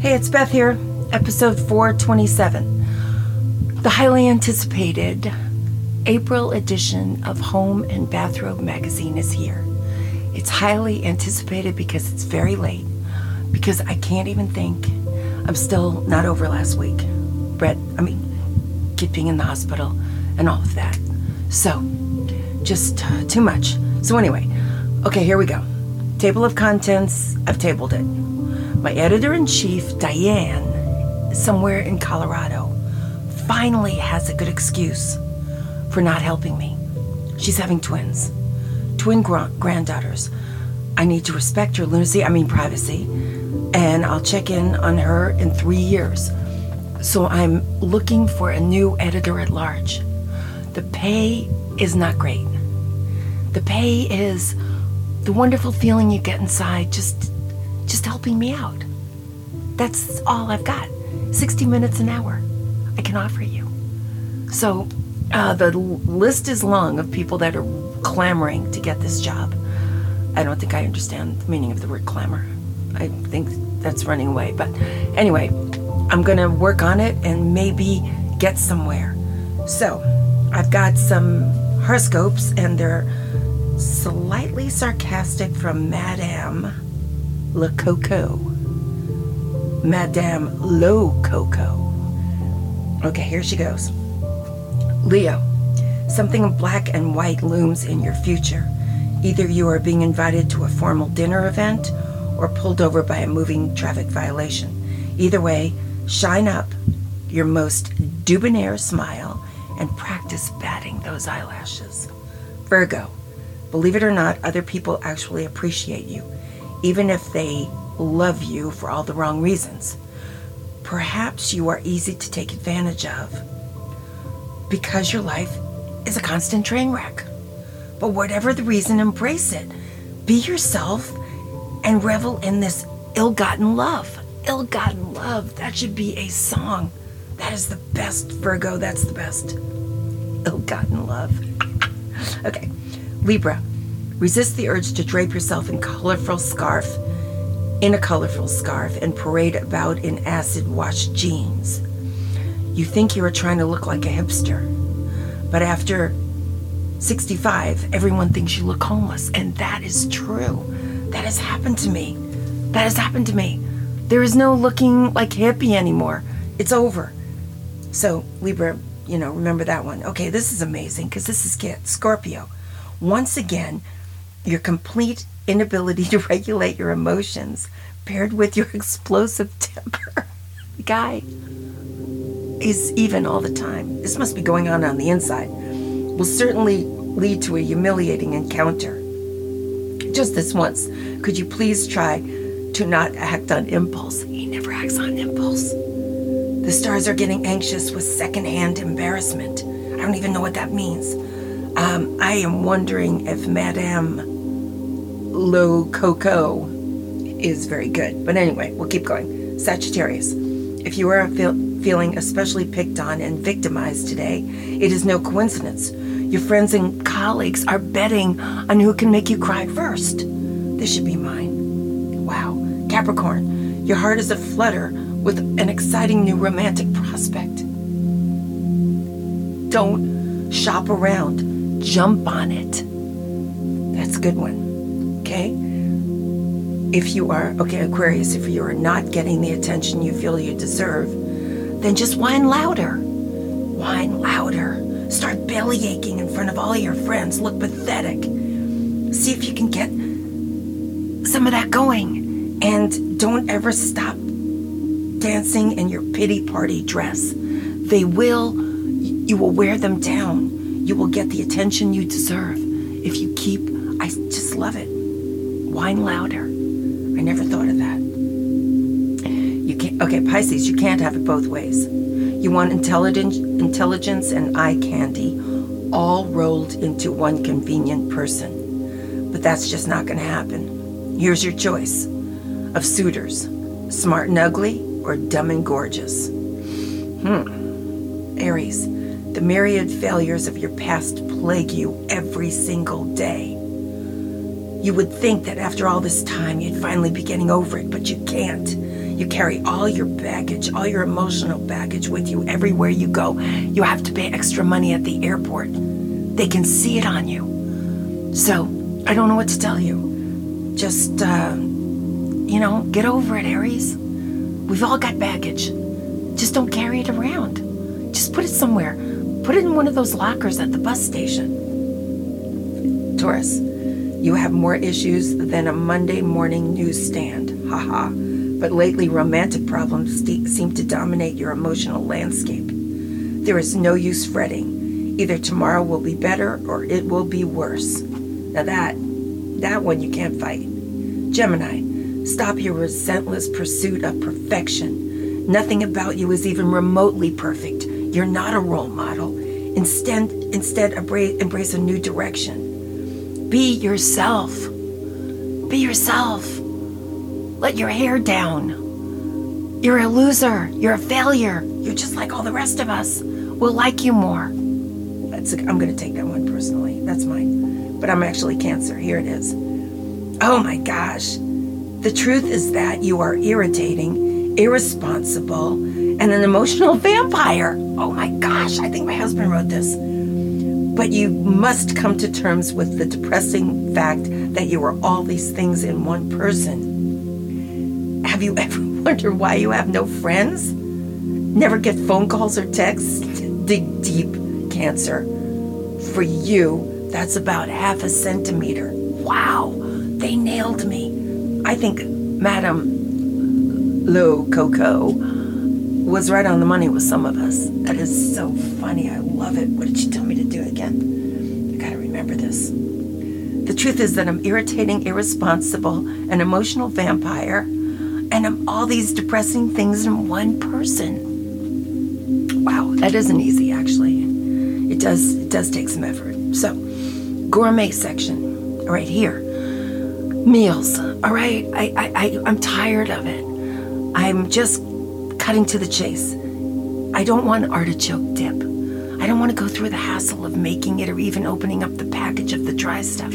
Hey, it's Beth here, episode 427. The highly anticipated April edition of Home and Bathrobe magazine is here. It's highly anticipated because it's very late, because I can't even think. I'm still not over last week. Brett, I mean, Kit being in the hospital and all of that. So, just uh, too much. So, anyway, okay, here we go. Table of contents, I've tabled it. My editor in chief, Diane, somewhere in Colorado, finally has a good excuse for not helping me. She's having twins, twin gr- granddaughters. I need to respect her lunacy, I mean privacy, and I'll check in on her in three years. So I'm looking for a new editor at large. The pay is not great. The pay is the wonderful feeling you get inside just just helping me out. That's all I've got. 60 minutes an hour I can offer you. So uh, the list is long of people that are clamoring to get this job. I don't think I understand the meaning of the word clamor. I think that's running away. But anyway, I'm going to work on it and maybe get somewhere. So I've got some horoscopes, and they're slightly sarcastic from Madame Le Coco. Madame Lo Coco. Okay, here she goes. Leo, something black and white looms in your future. Either you are being invited to a formal dinner event or pulled over by a moving traffic violation. Either way, shine up your most debonair smile and practice batting those eyelashes. Virgo, believe it or not, other people actually appreciate you even if they love you for all the wrong reasons. Perhaps you are easy to take advantage of because your life is a constant train wreck. But whatever the reason, embrace it. Be yourself and revel in this ill gotten love. Ill gotten love. That should be a song. That is the best, Virgo. That's the best. Ill gotten love. okay. Libra. Resist the urge to drape yourself in colorful scarf, in a colorful scarf, and parade about in acid washed jeans. You think you are trying to look like a hipster, but after 65, everyone thinks you look homeless, and that is true. That has happened to me. That has happened to me. There is no looking like hippie anymore. It's over. So, Libra, you know, remember that one. Okay, this is amazing because this is Scorpio. Once again, your complete inability to regulate your emotions, paired with your explosive temper. The guy is even all the time. This must be going on on the inside. Will certainly lead to a humiliating encounter. Just this once, could you please try to not act on impulse? He never acts on impulse. The stars are getting anxious with secondhand embarrassment. I don't even know what that means. Um, I am wondering if Madame Lo Coco is very good. But anyway, we'll keep going. Sagittarius, if you are feel, feeling especially picked on and victimized today, it is no coincidence. Your friends and colleagues are betting on who can make you cry first. This should be mine. Wow. Capricorn, your heart is aflutter with an exciting new romantic prospect. Don't shop around, jump on it. That's a good one okay? If you are, okay, Aquarius, if you are not getting the attention you feel you deserve, then just whine louder. Whine louder. Start belly aching in front of all your friends. Look pathetic. See if you can get some of that going. And don't ever stop dancing in your pity party dress. They will, you will wear them down. You will get the attention you deserve if you keep, I just love it. Whine louder. I never thought of that. You can't, okay, Pisces, you can't have it both ways. You want intelligence, intelligence and eye candy all rolled into one convenient person. But that's just not going to happen. Here's your choice of suitors smart and ugly or dumb and gorgeous. Hmm. Aries, the myriad failures of your past plague you every single day. You would think that after all this time you'd finally be getting over it, but you can't. You carry all your baggage, all your emotional baggage with you everywhere you go. You have to pay extra money at the airport. They can see it on you. So, I don't know what to tell you. Just, uh, you know, get over it, Aries. We've all got baggage. Just don't carry it around. Just put it somewhere. Put it in one of those lockers at the bus station. Taurus, you have more issues than a Monday morning newsstand. Haha. But lately, romantic problems st- seem to dominate your emotional landscape. There is no use fretting. Either tomorrow will be better or it will be worse. Now that, that one you can't fight. Gemini, stop your resentless pursuit of perfection. Nothing about you is even remotely perfect. You're not a role model. Instead, instead embrace a new direction. Be yourself. Be yourself. Let your hair down. You're a loser. You're a failure. You're just like all the rest of us. We'll like you more. That's I'm going to take that one personally. That's mine. But I'm actually Cancer. Here it is. Oh my gosh. The truth is that you are irritating, irresponsible, and an emotional vampire. Oh my gosh. I think my husband wrote this. But you must come to terms with the depressing fact that you are all these things in one person. Have you ever wondered why you have no friends? Never get phone calls or texts? Dig deep, Cancer. For you, that's about half a centimeter. Wow, they nailed me. I think Madame Lo Coco was right on the money with some of us. That is so funny. I love it. What did she tell me to do again? I gotta remember this. The truth is that I'm irritating, irresponsible, an emotional vampire and I'm all these depressing things in one person. Wow, that isn't easy actually. It does it does take some effort. So, gourmet section right here. Meals. All right, I, I, I I'm tired of it. I'm just cutting to the chase. I don't want artichoke dip. I don't want to go through the hassle of making it or even opening up the package of the dry stuff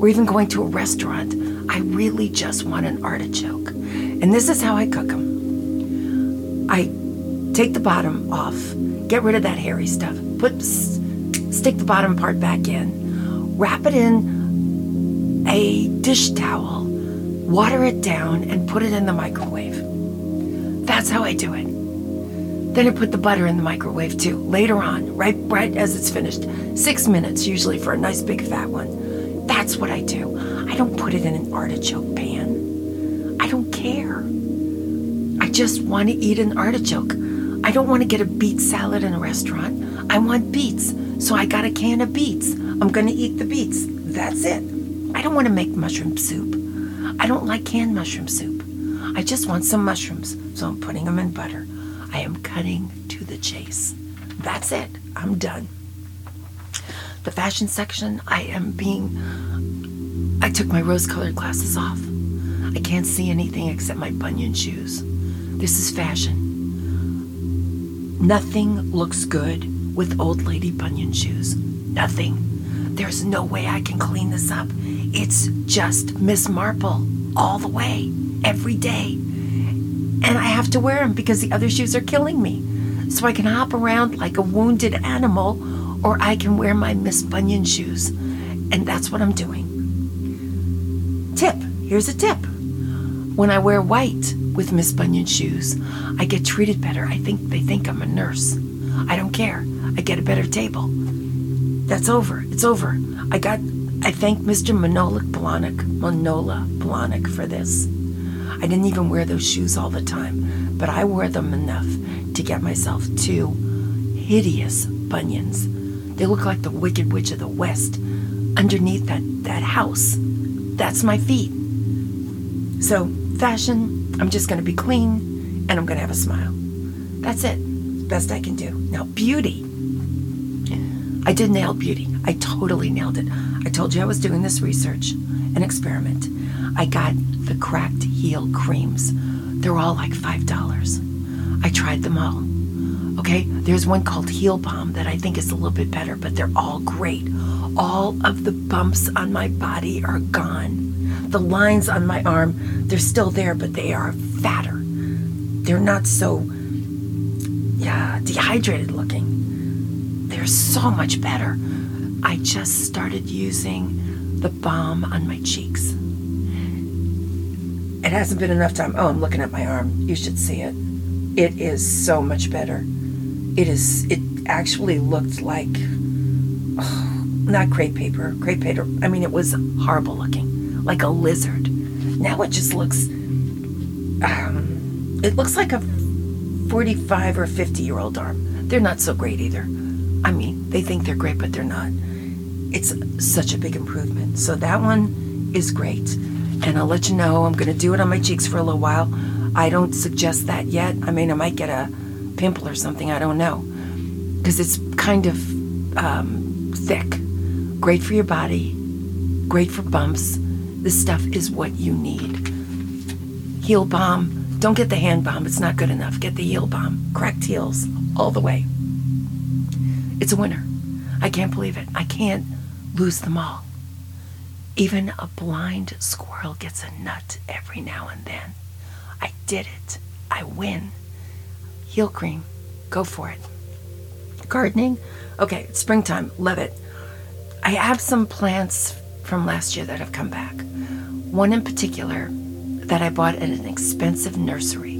or even going to a restaurant. I really just want an artichoke. And this is how I cook them. I take the bottom off, get rid of that hairy stuff, put stick the bottom part back in, wrap it in a dish towel, water it down, and put it in the microwave. That's how I do it. Then I put the butter in the microwave too, later on, right right as it's finished. Six minutes usually for a nice big fat one. That's what I do. I don't put it in an artichoke pan I don't care. I just want to eat an artichoke. I don't want to get a beet salad in a restaurant. I want beets. So I got a can of beets. I'm going to eat the beets. That's it. I don't want to make mushroom soup. I don't like canned mushroom soup. I just want some mushrooms. So I'm putting them in butter. I am cutting to the chase. That's it. I'm done. The fashion section, I am being. I took my rose colored glasses off. I can't see anything except my bunion shoes. This is fashion. Nothing looks good with old lady bunion shoes. Nothing. There's no way I can clean this up. It's just Miss Marple all the way, every day. And I have to wear them because the other shoes are killing me. So I can hop around like a wounded animal or I can wear my Miss Bunyan shoes. And that's what I'm doing. Tip. Here's a tip. When I wear white with Miss Bunyan shoes, I get treated better. I think they think I'm a nurse. I don't care. I get a better table. That's over. It's over. I got I thank Mr. Manolik Blahnik, Manola Blahnik for this. I didn't even wear those shoes all the time, but I wore them enough to get myself two hideous bunions. They look like the Wicked Witch of the West underneath that, that house. That's my feet. So fashion, I'm just going to be clean and I'm going to have a smile. That's it. Best I can do. Now, beauty. I did nail beauty. I totally nailed it. I told you I was doing this research, an experiment. I got the cracked heel creams. They're all like $5. I tried them all. Okay, there's one called Heel Balm that I think is a little bit better, but they're all great. All of the bumps on my body are gone. The lines on my arm, they're still there, but they are fatter. they're not so yeah, dehydrated looking. They're so much better. I just started using the balm on my cheeks. It hasn't been enough time. Oh, I'm looking at my arm. You should see it. It is so much better. It is. It actually looked like oh, not crepe paper. Crepe paper. I mean, it was horrible looking, like a lizard. Now it just looks. Um, it looks like a 45 or 50 year old arm. They're not so great either. I mean, they think they're great, but they're not. It's such a big improvement. So that one is great. And I'll let you know, I'm going to do it on my cheeks for a little while. I don't suggest that yet. I mean, I might get a pimple or something. I don't know. Because it's kind of um, thick. Great for your body, great for bumps. This stuff is what you need. Heel balm. Don't get the hand balm, it's not good enough. Get the heel balm. Cracked heels all the way. It's a winner. I can't believe it. I can't lose them all. Even a blind squirrel gets a nut every now and then. I did it. I win. Heel cream. Go for it. Gardening. Okay, springtime. Love it. I have some plants from last year that have come back. One in particular that I bought at an expensive nursery.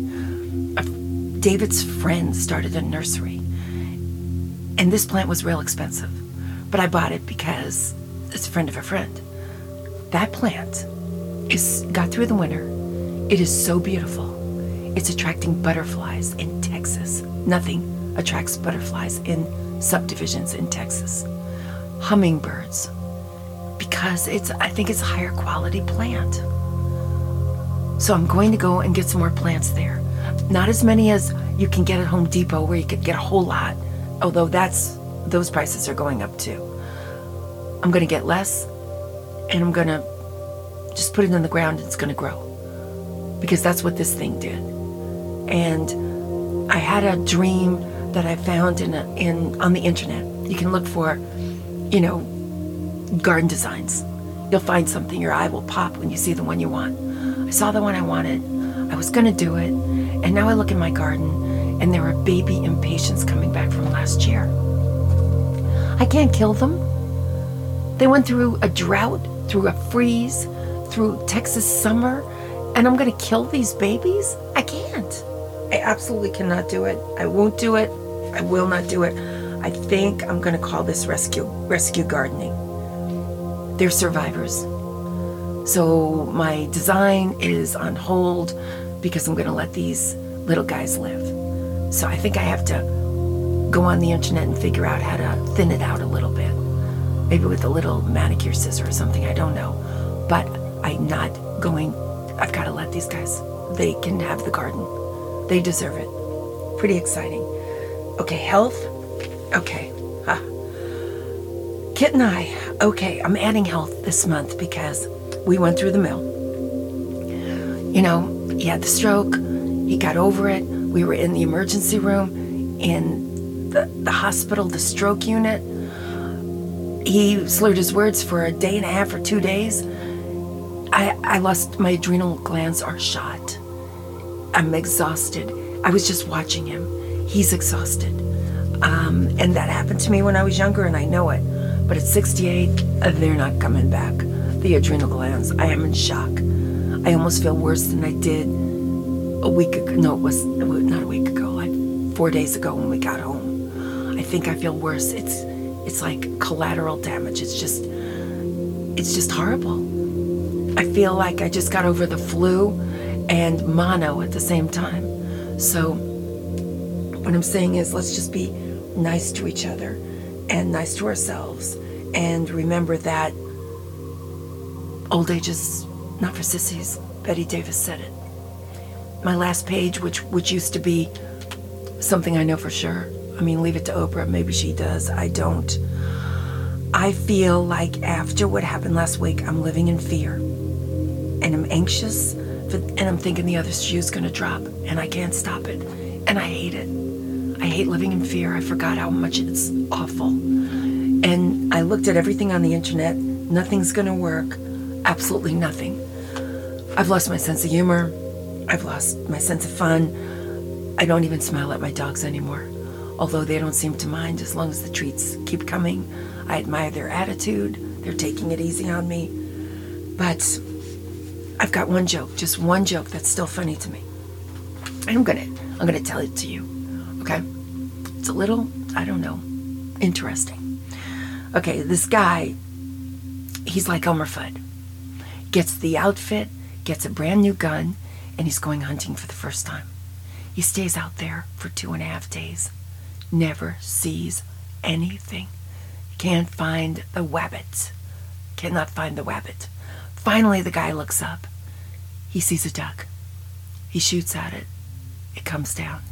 David's friend started a nursery. And this plant was real expensive. But I bought it because it's a friend of a friend. That plant is got through the winter. It is so beautiful. It's attracting butterflies in Texas. Nothing attracts butterflies in subdivisions in Texas. Hummingbirds. Because it's I think it's a higher quality plant. So I'm going to go and get some more plants there. Not as many as you can get at Home Depot where you could get a whole lot, although that's those prices are going up too. I'm going to get less and I'm going to just put it in the ground and it's going to grow. Because that's what this thing did. And I had a dream that I found in a, in on the internet. You can look for, you know, garden designs. You'll find something your eye will pop when you see the one you want. I saw the one I wanted. I was going to do it. And now I look in my garden and there are baby impatiens coming back from last year. I can't kill them. They went through a drought, through a freeze, through Texas summer, and I'm going to kill these babies? I can't. I absolutely cannot do it. I won't do it. I will not do it. I think I'm going to call this rescue rescue gardening. They're survivors. So my design is on hold because I'm going to let these little guys live. So I think I have to go on the internet and figure out how to thin it out a little bit. Maybe with a little manicure scissor or something, I don't know. But I'm not going, I've got to let these guys, they can have the garden. They deserve it. Pretty exciting. Okay, health. Okay. Huh. Kit and I, okay, I'm adding health this month because we went through the mill. You know, he had the stroke, he got over it. We were in the emergency room in the, the hospital, the stroke unit. He slurred his words for a day and a half or two days. I, I lost my adrenal glands are shot. I'm exhausted. I was just watching him. He's exhausted. Um, and that happened to me when I was younger, and I know it. But at 68, they're not coming back. The adrenal glands. I am in shock. I almost feel worse than I did a week ago. No, it was not a week ago. Like four days ago when we got home. I think I feel worse. It's it's like collateral damage. It's just it's just horrible. I feel like I just got over the flu and mono at the same time. So what I'm saying is let's just be nice to each other and nice to ourselves and remember that old age is not for sissies. Bette Davis said it. My last page, which which used to be something I know for sure. I mean, leave it to Oprah. Maybe she does. I don't. I feel like after what happened last week, I'm living in fear. And I'm anxious, for, and I'm thinking the other shoe's gonna drop, and I can't stop it. And I hate it. I hate living in fear. I forgot how much it's awful. And I looked at everything on the internet. Nothing's gonna work. Absolutely nothing. I've lost my sense of humor. I've lost my sense of fun. I don't even smile at my dogs anymore, although they don't seem to mind as long as the treats keep coming. I admire their attitude, they're taking it easy on me. But I've got one joke, just one joke that's still funny to me. I'm gonna I'm gonna tell it to you. Okay? It's a little, I don't know, interesting. Okay, this guy, he's like Elmer Fudd. Gets the outfit, gets a brand new gun, and he's going hunting for the first time. He stays out there for two and a half days, never sees anything. Can't find the wabbit. Cannot find the wabbit. Finally, the guy looks up. He sees a duck. He shoots at it. It comes down.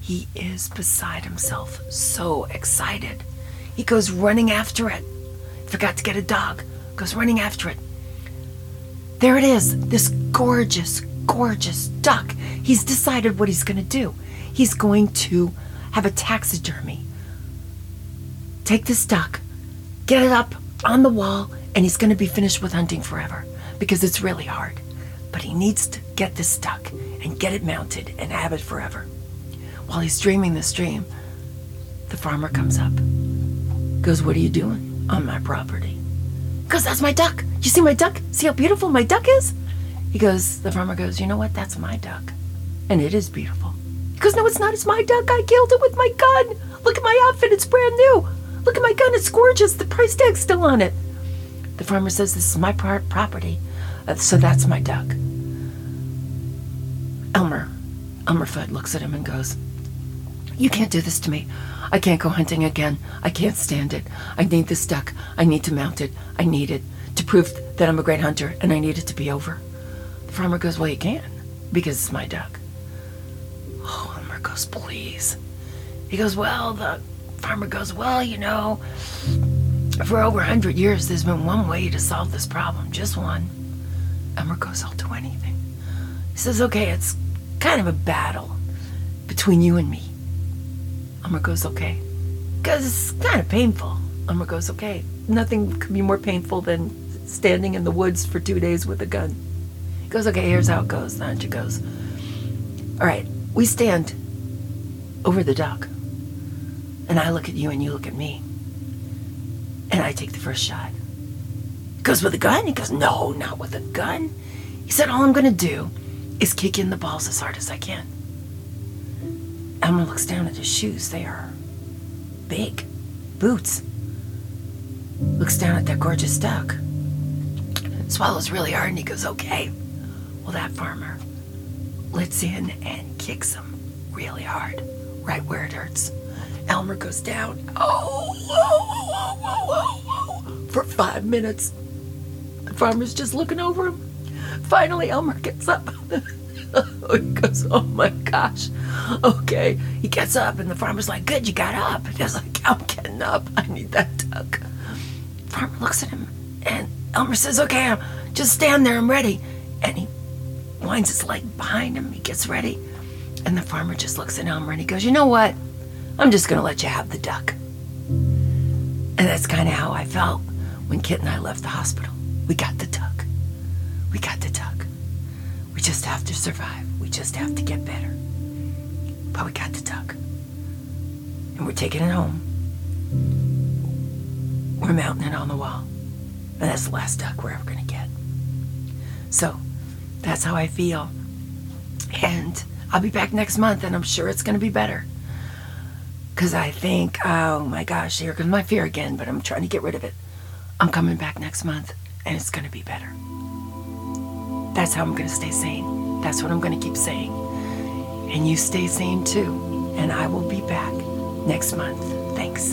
He is beside himself, so excited. He goes running after it. Forgot to get a dog. Goes running after it. There it is, this gorgeous, gorgeous duck. He's decided what he's going to do. He's going to have a taxidermy. Take this duck, get it up on the wall, and he's going to be finished with hunting forever because it's really hard but he needs to get this duck and get it mounted and have it forever. While he's dreaming this dream, the farmer comes up. Goes, What are you doing on my property? Goes, That's my duck. You see my duck? See how beautiful my duck is? He goes, The farmer goes, You know what? That's my duck. And it is beautiful. Goes, No, it's not. It's my duck. I killed it with my gun. Look at my outfit. It's brand new. Look at my gun. It's gorgeous. The price tag's still on it. The farmer says, This is my property. Uh, so that's my duck. Elmer, Elmer Fudd looks at him and goes, You can't do this to me. I can't go hunting again. I can't stand it. I need this duck. I need to mount it. I need it to prove that I'm a great hunter and I need it to be over. The farmer goes, Well, you can, because it's my duck. Goes, Please. He goes, Well, the farmer goes, Well, you know, for over a hundred years, there's been one way to solve this problem, just one. Elmer goes, I'll do anything. He says, okay, it's kind of a battle between you and me. Elmer goes, okay. Because it's kind of painful. Elmer goes, okay. Nothing could be more painful than standing in the woods for two days with a gun. He goes, okay, here's how it goes. Hunter goes, all right, we stand over the duck. And I look at you and you look at me. And I take the first shot. He goes, with a gun? He goes, no, not with a gun. He said, all I'm going to do is kick in the balls as hard as I can. Elmer looks down at his shoes. They are big boots. Looks down at that gorgeous duck. Swallows really hard and he goes, okay. Well, that farmer lets in and kicks him really hard, right where it hurts. Elmer goes down. Oh, whoa, whoa, whoa, for five minutes. The farmer's just looking over him. Finally, Elmer gets up. he goes, Oh my gosh. Okay. He gets up, and the farmer's like, Good, you got up. He's like, I'm getting up. I need that duck. farmer looks at him, and Elmer says, Okay, I'm, just stand there. I'm ready. And he winds his leg behind him. He gets ready. And the farmer just looks at Elmer and he goes, You know what? I'm just going to let you have the duck. And that's kind of how I felt when Kit and I left the hospital. We got the duck. We got the duck. We just have to survive. We just have to get better. But we got the duck. And we're taking it home. We're mounting it on the wall. And that's the last duck we're ever going to get. So, that's how I feel. And I'll be back next month, and I'm sure it's going to be better. Because I think, oh my gosh, here comes my fear again, but I'm trying to get rid of it. I'm coming back next month, and it's going to be better. That's how I'm going to stay sane. That's what I'm going to keep saying. And you stay sane too. And I will be back next month. Thanks.